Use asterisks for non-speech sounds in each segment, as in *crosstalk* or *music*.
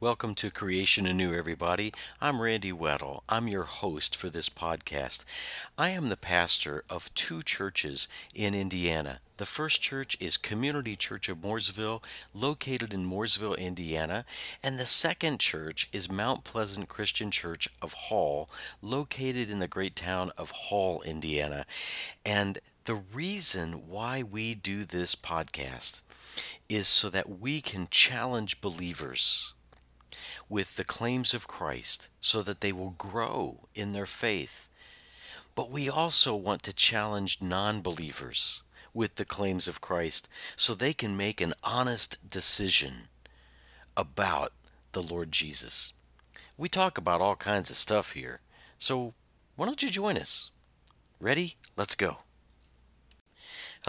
Welcome to Creation Anew, everybody. I'm Randy Weddle. I'm your host for this podcast. I am the pastor of two churches in Indiana. The first church is Community Church of Mooresville, located in Mooresville, Indiana, and the second church is Mount Pleasant Christian Church of Hall, located in the great town of Hall, Indiana. And the reason why we do this podcast is so that we can challenge believers with the claims of Christ so that they will grow in their faith. But we also want to challenge non believers with the claims of Christ so they can make an honest decision about the Lord Jesus. We talk about all kinds of stuff here, so why don't you join us? Ready? Let's go.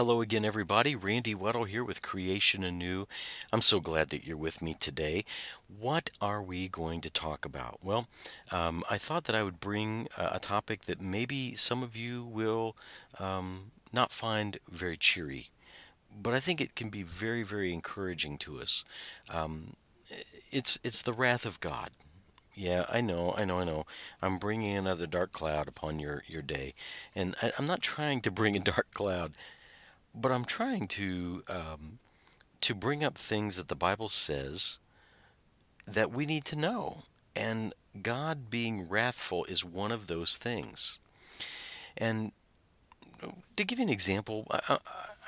Hello again, everybody. Randy Weddle here with Creation Anew. I'm so glad that you're with me today. What are we going to talk about? Well, um, I thought that I would bring a, topic that maybe some of you will um, not find very cheery, but I think it can be very, very encouraging to us. Um, it's it's the wrath of God. Yeah, I know, I know, I know. I'm bringing another dark cloud upon your your day, and I, I'm not trying to bring a dark cloud but I'm trying to um, to bring up things that the Bible says that we need to know, and God being wrathful is one of those things. And to give you an example, I,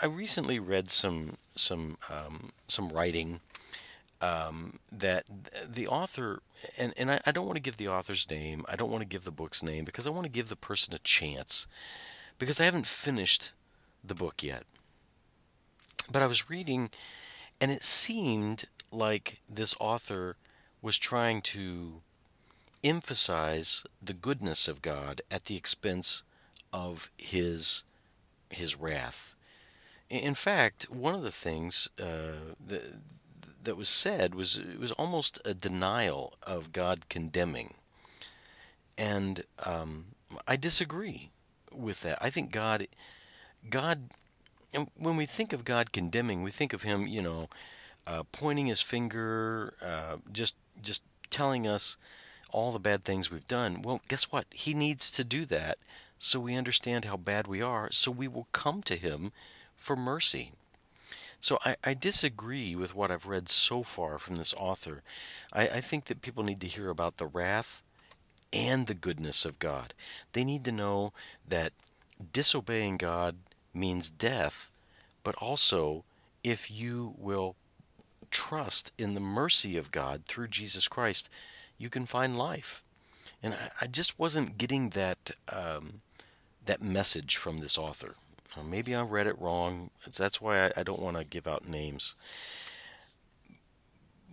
I recently read some some um, some writing um, that the author and and I, I don't want to give the author's name. I don't want to give the book's name because I want to give the person a chance because I haven't finished the book yet. But I was reading, and it seemed like this author was trying to emphasize the goodness of God at the expense of his his wrath. In fact, one of the things uh, that, that was said was it was almost a denial of God condemning, and um, I disagree with that. I think God God when we think of God condemning, we think of Him, you know, uh, pointing His finger, uh, just just telling us all the bad things we've done. Well, guess what? He needs to do that so we understand how bad we are, so we will come to Him for mercy. So I, I disagree with what I've read so far from this author. I, I think that people need to hear about the wrath and the goodness of God. They need to know that disobeying God means death, but also if you will trust in the mercy of God through Jesus Christ, you can find life. And I, I just wasn't getting that um, that message from this author. Uh, maybe I read it wrong. That's why I, I don't want to give out names.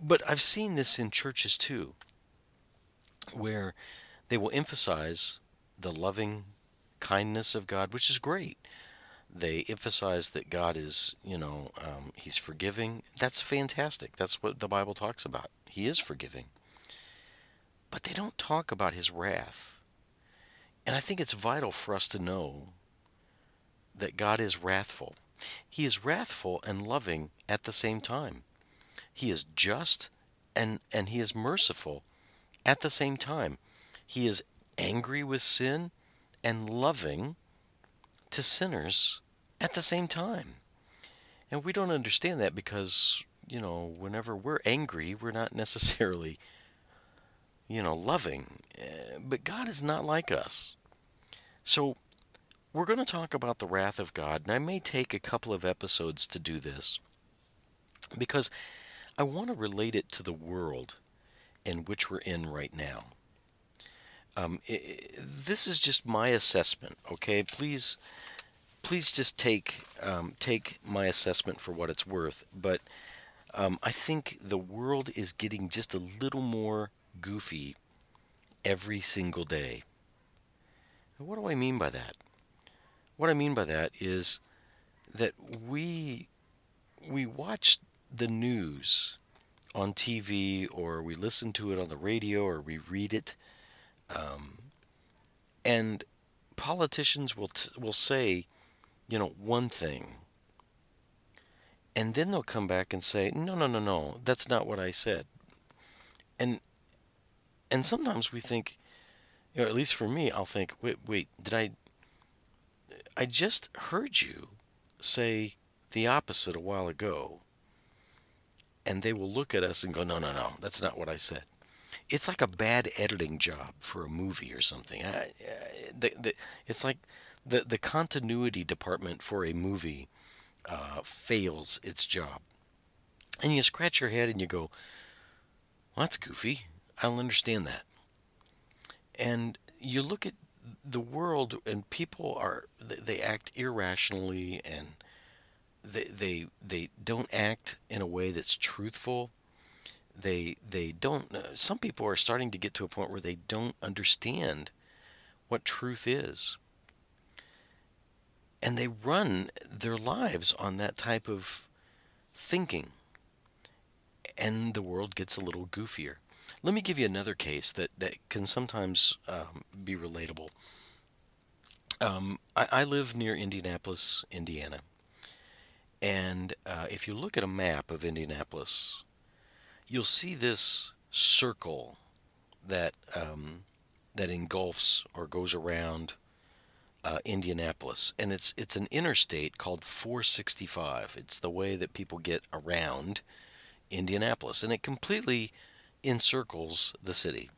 But I've seen this in churches too, where they will emphasize the loving kindness of God, which is great. They emphasize that God is, you know, um, He's forgiving. That's fantastic. That's what the Bible talks about. He is forgiving. But they don't talk about His wrath. And I think it's vital for us to know that God is wrathful. He is wrathful and loving at the same time. He is just and, and He is merciful at the same time. He is angry with sin and loving to sinners at the same time. And we don't understand that because, you know, whenever we're angry, we're not *laughs* necessarily, you know, loving. Eh, but God is not like us. So we're going to talk about the wrath of God, and I may take a couple of episodes to do this because I want to relate it to the world in which we're in right now. Um, it, this is just my assessment, okay? Please please just take um, take my assessment for what it's worth. But um, I think the world is getting just a little more goofy every single day. what do I mean by that? What I mean by that is that we we watch the news on TV or we listen to it on the radio or we read it, um, and politicians will t- will say you know, one thing. And then they'll come back and say, no, no, no, no, that's not what I said. and and sometimes we think, you know, at least for me, I'll think, wait, wait, did I? I just heard you say the opposite a while ago. And they will look at us and go, no, no, no, that's not what I said. It's like a bad editing job for a movie or something. I, I, the, the, it's like the, the continuity department for a movie uh, fails its job. And you scratch your head and you go, well, that's goofy. I don't understand that. And you look at the world and people are they act irrationally and they they they don't act in a way that's truthful they they don't uh, some people are starting to get to a point where they don't understand what truth is and they run their lives on that type of thinking and the world gets a little goofier let me give you another case that, that can sometimes um, be relatable. Um, I, I, live near Indianapolis, Indiana. And uh, if you look at a map of Indianapolis, you'll see this circle that um, that engulfs or goes around uh, Indianapolis, and it's it's an interstate called 465. It's the way that people get around Indianapolis, and it completely encircles the city.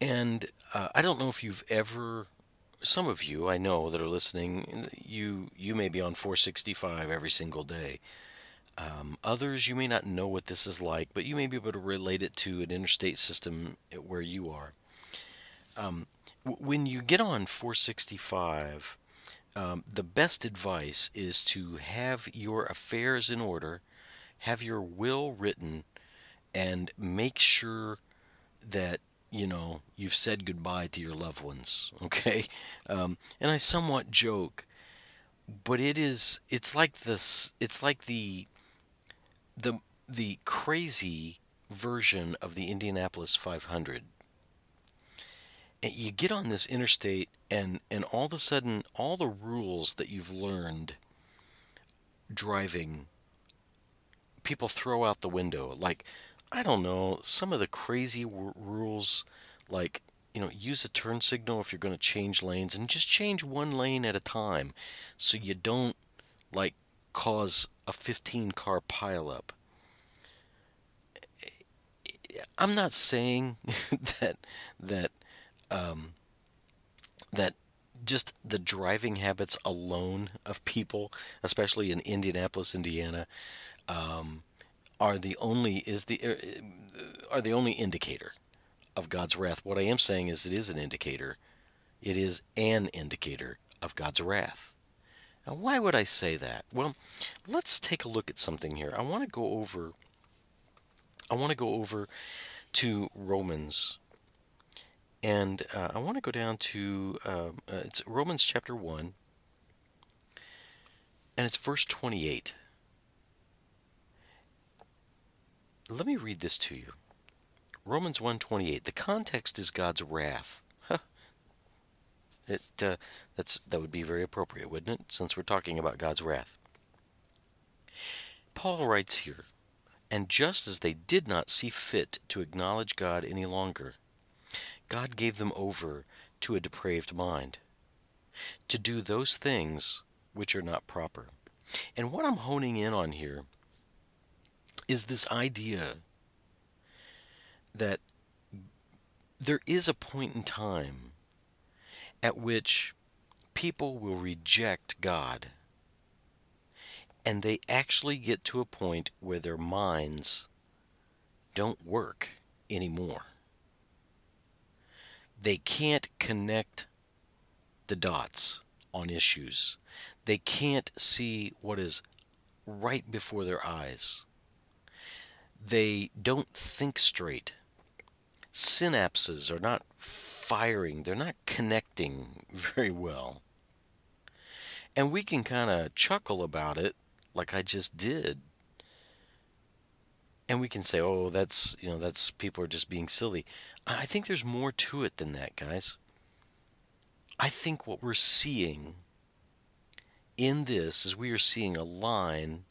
And uh, I don't know if you've ever, some of you I know that are listening, you you may be on 465 every single day. Um, others, you may not know what this is like, but you may be able to relate it to an interstate system where you are. Um, when you get on 465, um, the best advice is to have your affairs in order have your will written and make sure that you know you've said goodbye to your loved ones *laughs* okay? Um, and i somewhat joke but it is it's like this it's like the the the crazy version of the indianapolis 500 and you get on this interstate and and all of a sudden all the rules that you've learned driving people throw out the window. Like, I don't know, some of the crazy w- rules, like, you know, use a turn signal if you're going to change lanes and just change one lane at a time so you don't, like, cause a 15 car pileup. Eh, eh, I'm not saying *laughs* that that um, that just the driving habits alone of people, especially in Indianapolis, Indiana, um, are the only is the uh, are the only indicator of God's wrath. What I am saying is it is an indicator. It is an indicator of God's wrath. Now, why would I say that? Well, let's take a look at something here. I want to go over. I want to go over to Romans, and uh, I want to go down to um, uh, it's Romans chapter one, and it's verse twenty-eight. Let me read this to you. Romans 1:28. The context is God's wrath. It uh, that's that would be very appropriate, wouldn't it? Since we're talking about God's wrath. Paul writes here, and just as they did not see fit to acknowledge God any longer, God gave them over to a depraved mind, to do those things which are not proper. And what I'm honing in on here is this idea that there is a point in time at which people will reject God and they actually get to a point where their minds don't work anymore. They can't connect the dots on issues. They can't see what is right before their eyes they don't think straight. Synapses are not firing, they're not connecting *laughs* very well. And we can kind of chuckle about it like I just did. And we can say, "Oh, that's, you know, that's people are just being silly." I think there's more to it than that, guys. I think what we're seeing in this is we are seeing a line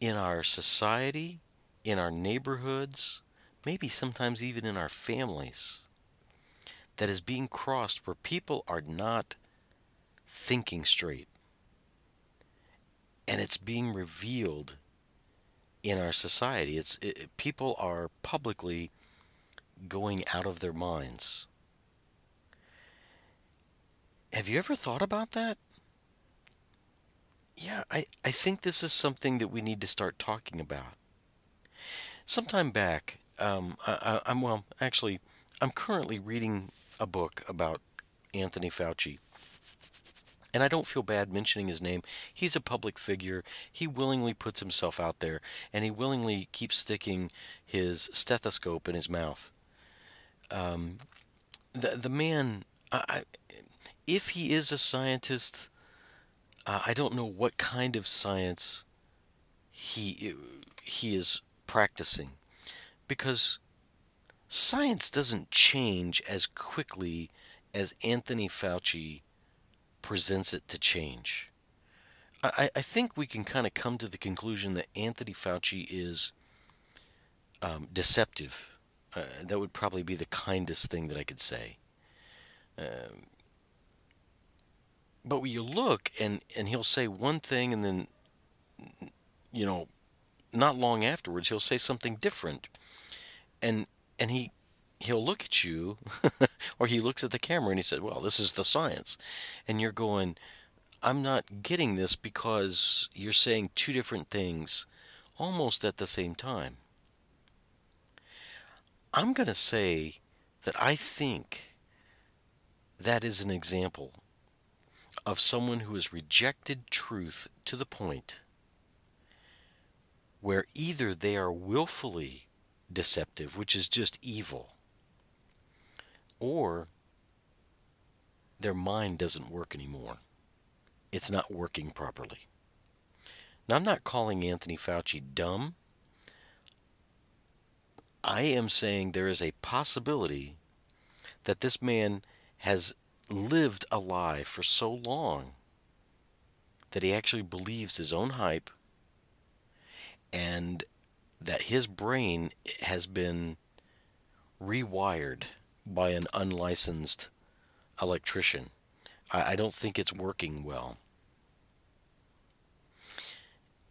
in our society in our neighborhoods, maybe sometimes even in our families, that is being crossed where people are not thinking straight. And it's being revealed in our society. It's it, people are publicly going out of their minds. Have you ever thought about that? Yeah, I, I think this is something that we need to start talking about. Sometime back, um, I, I, I'm well, actually, I'm currently reading a book about Anthony Fauci. And I don't feel bad mentioning his name. He's a public figure. He willingly puts himself out there, and he willingly keeps sticking his stethoscope in his mouth. Um, the the man, I, if he is a scientist, uh, I don't know what kind of science he he is practicing, because science doesn't change as quickly as Anthony Fauci presents it to change. I, I think we can kind of come to the conclusion that Anthony Fauci is um, deceptive. Uh, that would probably be the kindest thing that I could say. Um, but when you look and and he'll say one thing and then you know not long afterwards he'll say something different. And and he he'll look at you *laughs* or he looks at the camera and he said well this is the science. And you're going i'm not getting this because you're saying two different things almost at the same time i'm going to say that i think that is an example of someone who has rejected truth to the point where either they are willfully deceptive, which is just evil, or their mind doesn't work anymore. It's not working properly. Now, I'm not calling Anthony Fauci dumb. I am saying there is a possibility that this man has lived a lie for so long that he actually believes his own hype and that his brain has been rewired by an unlicensed electrician. I, I don't think it's working well.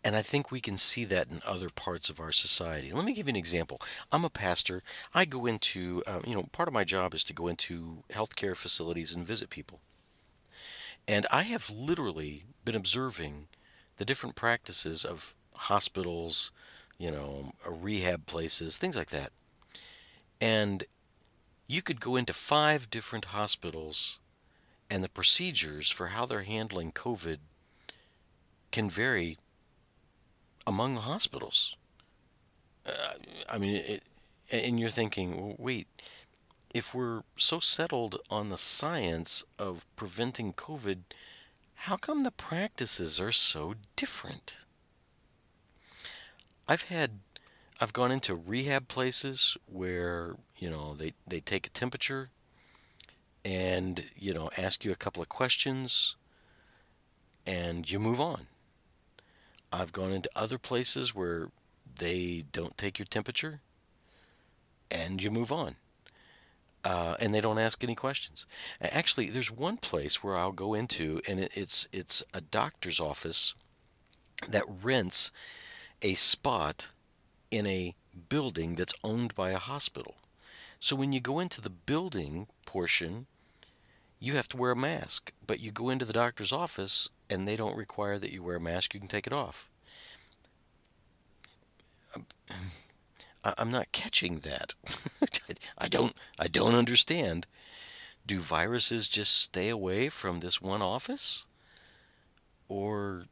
And I think we can see that in other parts of our society. Let me give you an example. I'm a pastor. I go into, uh, you know, part of my job is to go into healthcare facilities and visit people. And I have literally been observing the different practices of hospitals, you know, rehab places, things like that. And you could go into five different hospitals, and the procedures for how they're handling COVID can vary among the hospitals. Uh, I mean, it, and you're thinking, wait, if we're so settled on the science of preventing COVID, how come the practices are so different? I've had, I've gone into rehab places where, you know, they, they take a temperature and, you know, ask you a couple of questions and you move on. I've gone into other places where they don't take your temperature and you move on. Uh, and they don't ask any questions. Actually, there's one place where I'll go into, and it, it's it's a doctor's office that rents a spot in a building that's owned by a hospital. So when you go into the building portion, you have to wear a mask. But you go into the doctor's office and they don't require that you wear a mask. You can take it off. Um, I'm not catching that. *laughs* I don't. I don't understand. Do viruses just stay away from this one office, or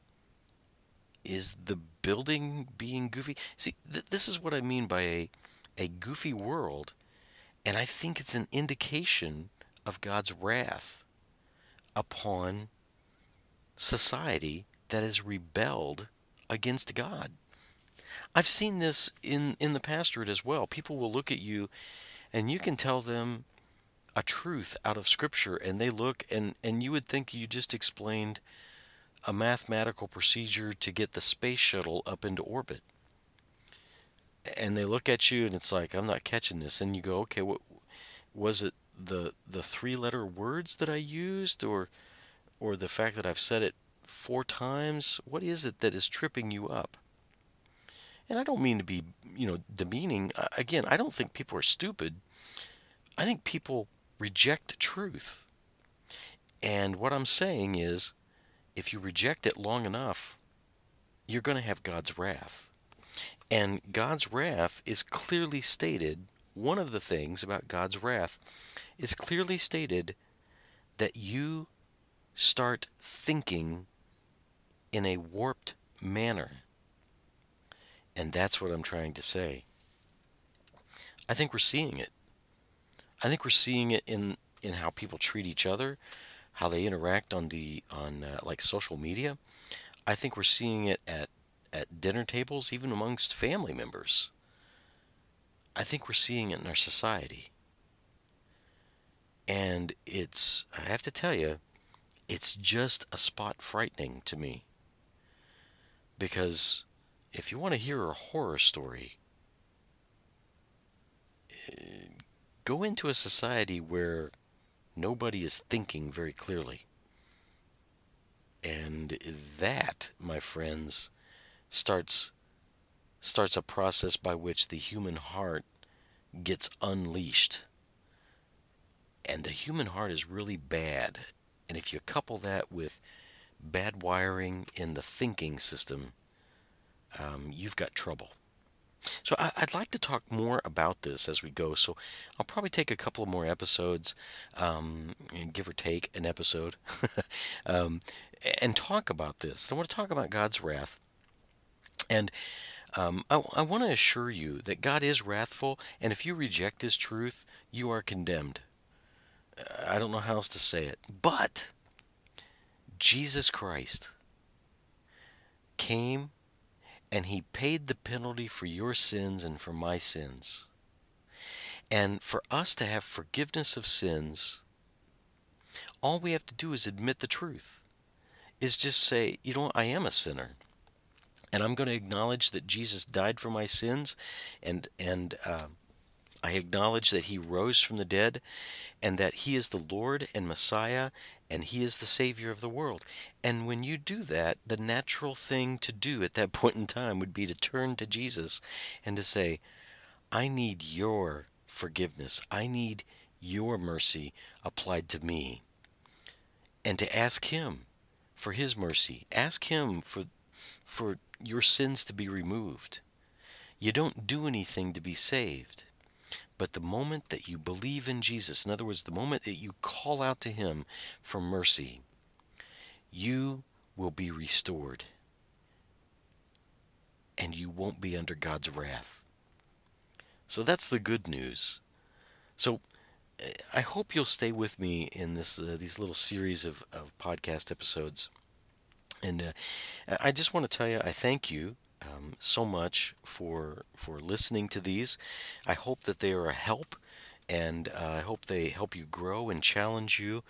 is the building being goofy? See, th- this is what I mean by a a goofy world, and I think it's an indication of God's wrath upon society that has rebelled against God. I've seen this in, in the pastorate as well. People will look at you and you can tell them a truth out of Scripture, and they look and, and you would think you just explained a mathematical procedure to get the space shuttle up into orbit. and they look at you and it's like I'm not catching this and you go okay what was it the the three letter words that I used or or the fact that I've said it four times what is it that is tripping you up? And I don't mean to be you know demeaning. Again I don't think people are stupid. I think people reject truth. And what I'm saying is if you reject it long enough you're going to have God's wrath. And God's wrath is clearly stated. One of the things about God's wrath is clearly stated that you start thinking in a warped manner. And that's what I'm trying to say. I think we're seeing it. I think we're seeing it in, in how people treat each other, how they interact on the on uh, like social media. I think we're seeing it at at dinner tables, even amongst family members. I think we're seeing it in our society. And it's, I have to tell you, it's just a spot frightening to me. Because if you want to hear a horror story, eh, go into a society where nobody is thinking very clearly. And that, my friends, starts starts a process by which the human heart gets unleashed. And the human heart is really bad. And if you couple that with bad wiring in the thinking system, um, you've got trouble. So I, would like to talk more about this as we go. So I'll probably take a couple more episodes, um, give or take an episode, *laughs* um, and talk about this. I want to talk about God's wrath and um, I, I want to assure you that God is wrathful, and if you reject His truth, you are condemned. I don't know how else to say it. But Jesus Christ came and He paid the penalty for your sins and for my sins. And for us to have forgiveness of sins, all we have to do is admit the truth. Is just say, you know, I am a sinner and I'm going to acknowledge that Jesus died for my sins, and and uh, I acknowledge that He rose from the dead, and that He is the Lord and Messiah, and He is the Savior of the world. And when you do that, the natural thing to do at that *laughs* point in time would be to turn to Jesus and to say, "I need Your forgiveness. I need Your mercy applied to me," and to ask Him for His mercy. Ask Him for for your sins to be removed. You don't do anything to be saved. But the moment that you believe in Jesus, in other words, the moment that you call out to Him for mercy, you will be restored. And you won't be under God's wrath. So that's the good news. So eh, I hope you'll stay with me in this uh, these little series of, of podcast episodes. And uh, I just want to tell you, I thank you um, so much for for listening to these. I hope that they are a help, and uh, I hope they help you grow and challenge you.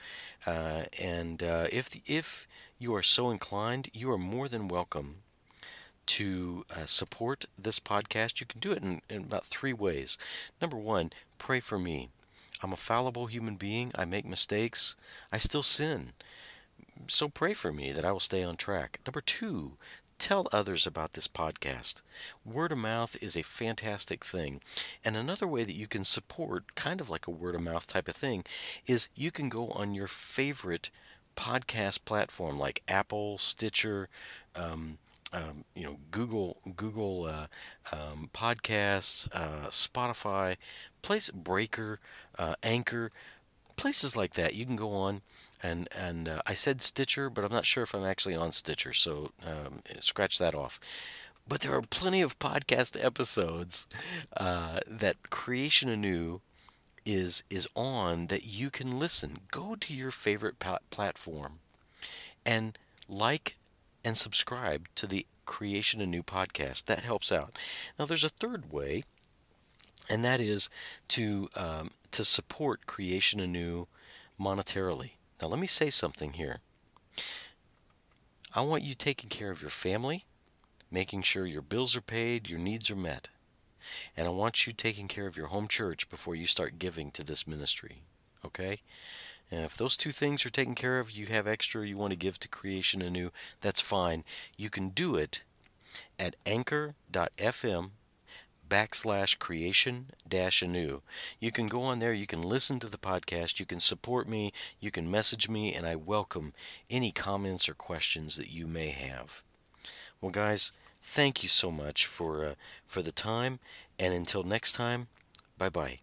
Uh, and uh, if if you are so inclined, you are more than welcome to uh, support this podcast. You can do it in, in about three ways. Number one, pray for me. I'm a fallible human being. I make mistakes. I still sin. So pray for me that I will stay on track. Number two, tell others about this podcast. Word of mouth is a fantastic thing. And another way that you can support, kind of like a word of mouth type of thing, is you can go on your favorite podcast platform like Apple, Stitcher, um, um, you know, Google, Google uh, um, Podcasts, uh, Spotify, place Breaker, uh, Anchor, places like that. You can go on and and uh, I said Stitcher, but I'm not sure if I'm actually on Stitcher, so um, scratch that off. But there are plenty of podcast *laughs* episodes uh, that Creation Anew is is on that you can listen. Go to your favorite platform and like and subscribe to the Creation Anew podcast. That helps out. Now, there's a third way, and that is to um, to support Creation Anew monetarily. Now, let me say something here. I want you taking care of your family, making sure your bills are paid, your needs are met. And I want you taking care of your home church before you start giving to this ministry. Okay? And if those two things are taken care of, you have extra you want to give to Creation Anew, that's fine. You can do it at anchor.fm backslash creation dash anew. You can go on there, you can listen to the podcast, you can support me, you can message me, and I welcome any comments or questions that you may have. Well, guys, thank you so much for uh, for the time, and until next time, bye bye.